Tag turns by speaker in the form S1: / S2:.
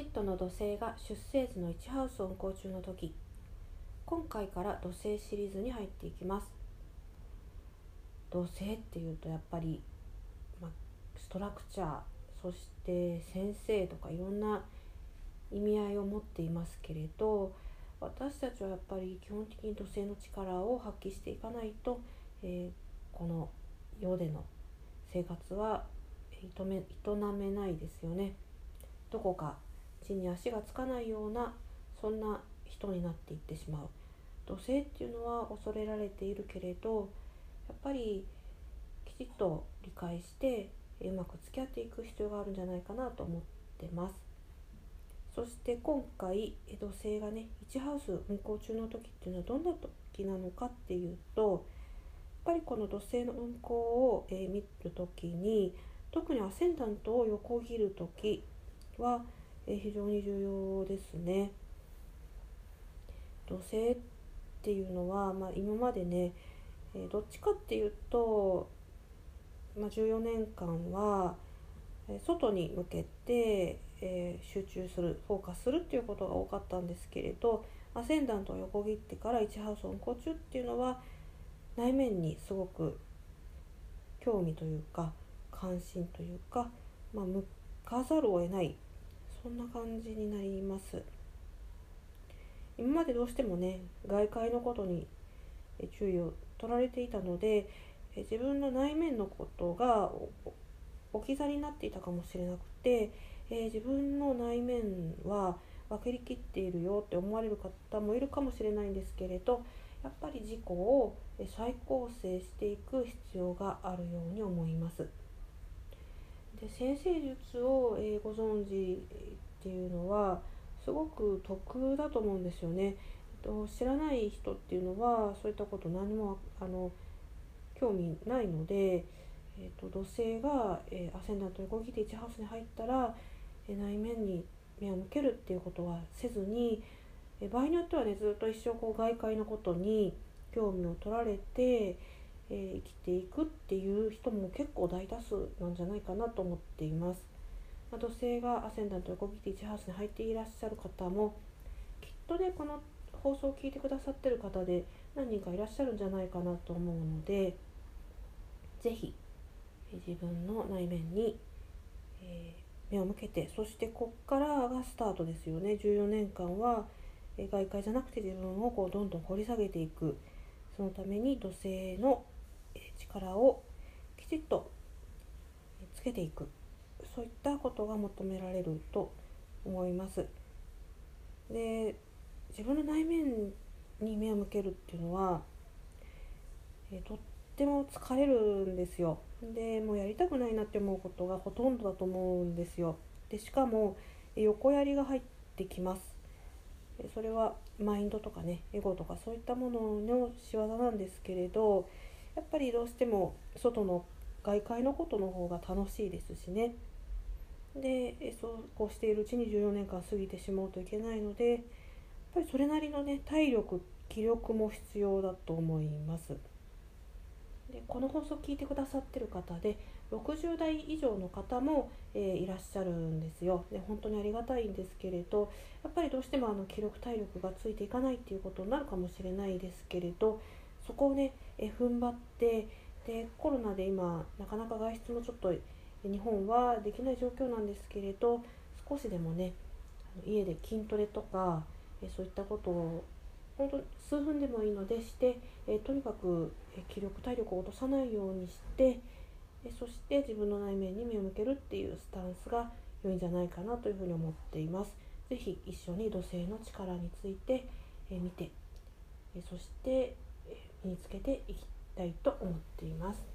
S1: ットの土星が出生時の1ハウスを運行中の時今回から土星シリーズに入っていきます土星っていうとやっぱり、ま、ストラクチャーそして先生とかいろんな意味合いを持っていますけれど私たちはやっぱり基本的に土星の力を発揮していかないと、えー、この世での生活は営めないですよね。どこか地に足がつかないようなそんな人になっていってしまう。土星っていうのは恐れられているけれどやっぱりきちっと理解してうまく付き合っていく必要があるんじゃないかなと思ってます。そして今回土星がね1ハウス運行中の時っていうのはどんな時なのかっていうとやっぱりこの土星の運行を、えー、見る時に特にアセンダントを横切る時は、え、非常に重要ですね。土星っていうのは、まあ、今までね、え、どっちかっていうと、まあ、14年間は外に向けてえ、集中するフォーカスするっていうことが多かったんですけれどアセンダントを横切ってから1ハウス運行中っていうのは内面にすごく興味というか関心というか、まあ、向かざるを得ないそんな感じになります今までどうしてもね外界のことに注意を取られていたので自分の内面のことが置き去りになっていたかもしれなくてえ、自分の内面は分かりきっているよって思われる方もいるかもしれないんですけれどやっぱり自己を再構成していく必要があるように思います。で先生術を、えー、ご存知っていうのはすごく得だと思うんですよね。えっと知らない人っていうのはそういったこと何もあの興味ないので、えーと、土星が、えー、アセンダント横切って1ハウスに入ったらえ内面に目を向けるっていうことはせずにえ場合によってはねずっと一生こう外界のことに興味を取られて、えー、生きていくっていう人も結構大多数なんじゃないかなと思っています。まあ、土星がアセンダント横切って1ハウスに入っていらっしゃる方もきっとねこの放送を聞いてくださってる方で何人かいらっしゃるんじゃないかなと思うので是非自分の内面に、えー目を向けてそしてこっからがスタートですよね14年間は外界じゃなくて自分をこうどんどん掘り下げていくそのために土星の力をきちっとつけていくそういったことが求められると思います。で自分の内面に目を向けるっていうのは、えとっても疲れるんですよ。でもうやりたくないなって思うことがほとんどだと思うんですよ。でしかも横やりが入ってきます。それはマインドとかねエゴとかそういったものの仕業なんですけれどやっぱりどうしても外の外界のことの方が楽しいですしねでそうこうしているうちに14年間過ぎてしまうといけないのでやっぱりそれなりのね体力気力も必要だと思います。でこの放送を聞いてくださってる方で60代以上の方も、えー、いらっしゃるんですよで本当にありがたいんですけれどやっぱりどうしてもあの記録体力がついていかないっていうことになるかもしれないですけれどそこをね、え、踏ん張ってでコロナで今なかなか外出もちょっと日本はできない状況なんですけれど少しでもね家で筋トレとか、えそういったことを本当数分でもいいのでして、えとにかく気力体力を落とさないようにしてえそして自分の内面に目を向けるっていうスタンスが良いんじゃないかなというふうに思っています。是非一緒に土星の力について見てそして身につけていきたいと思っています。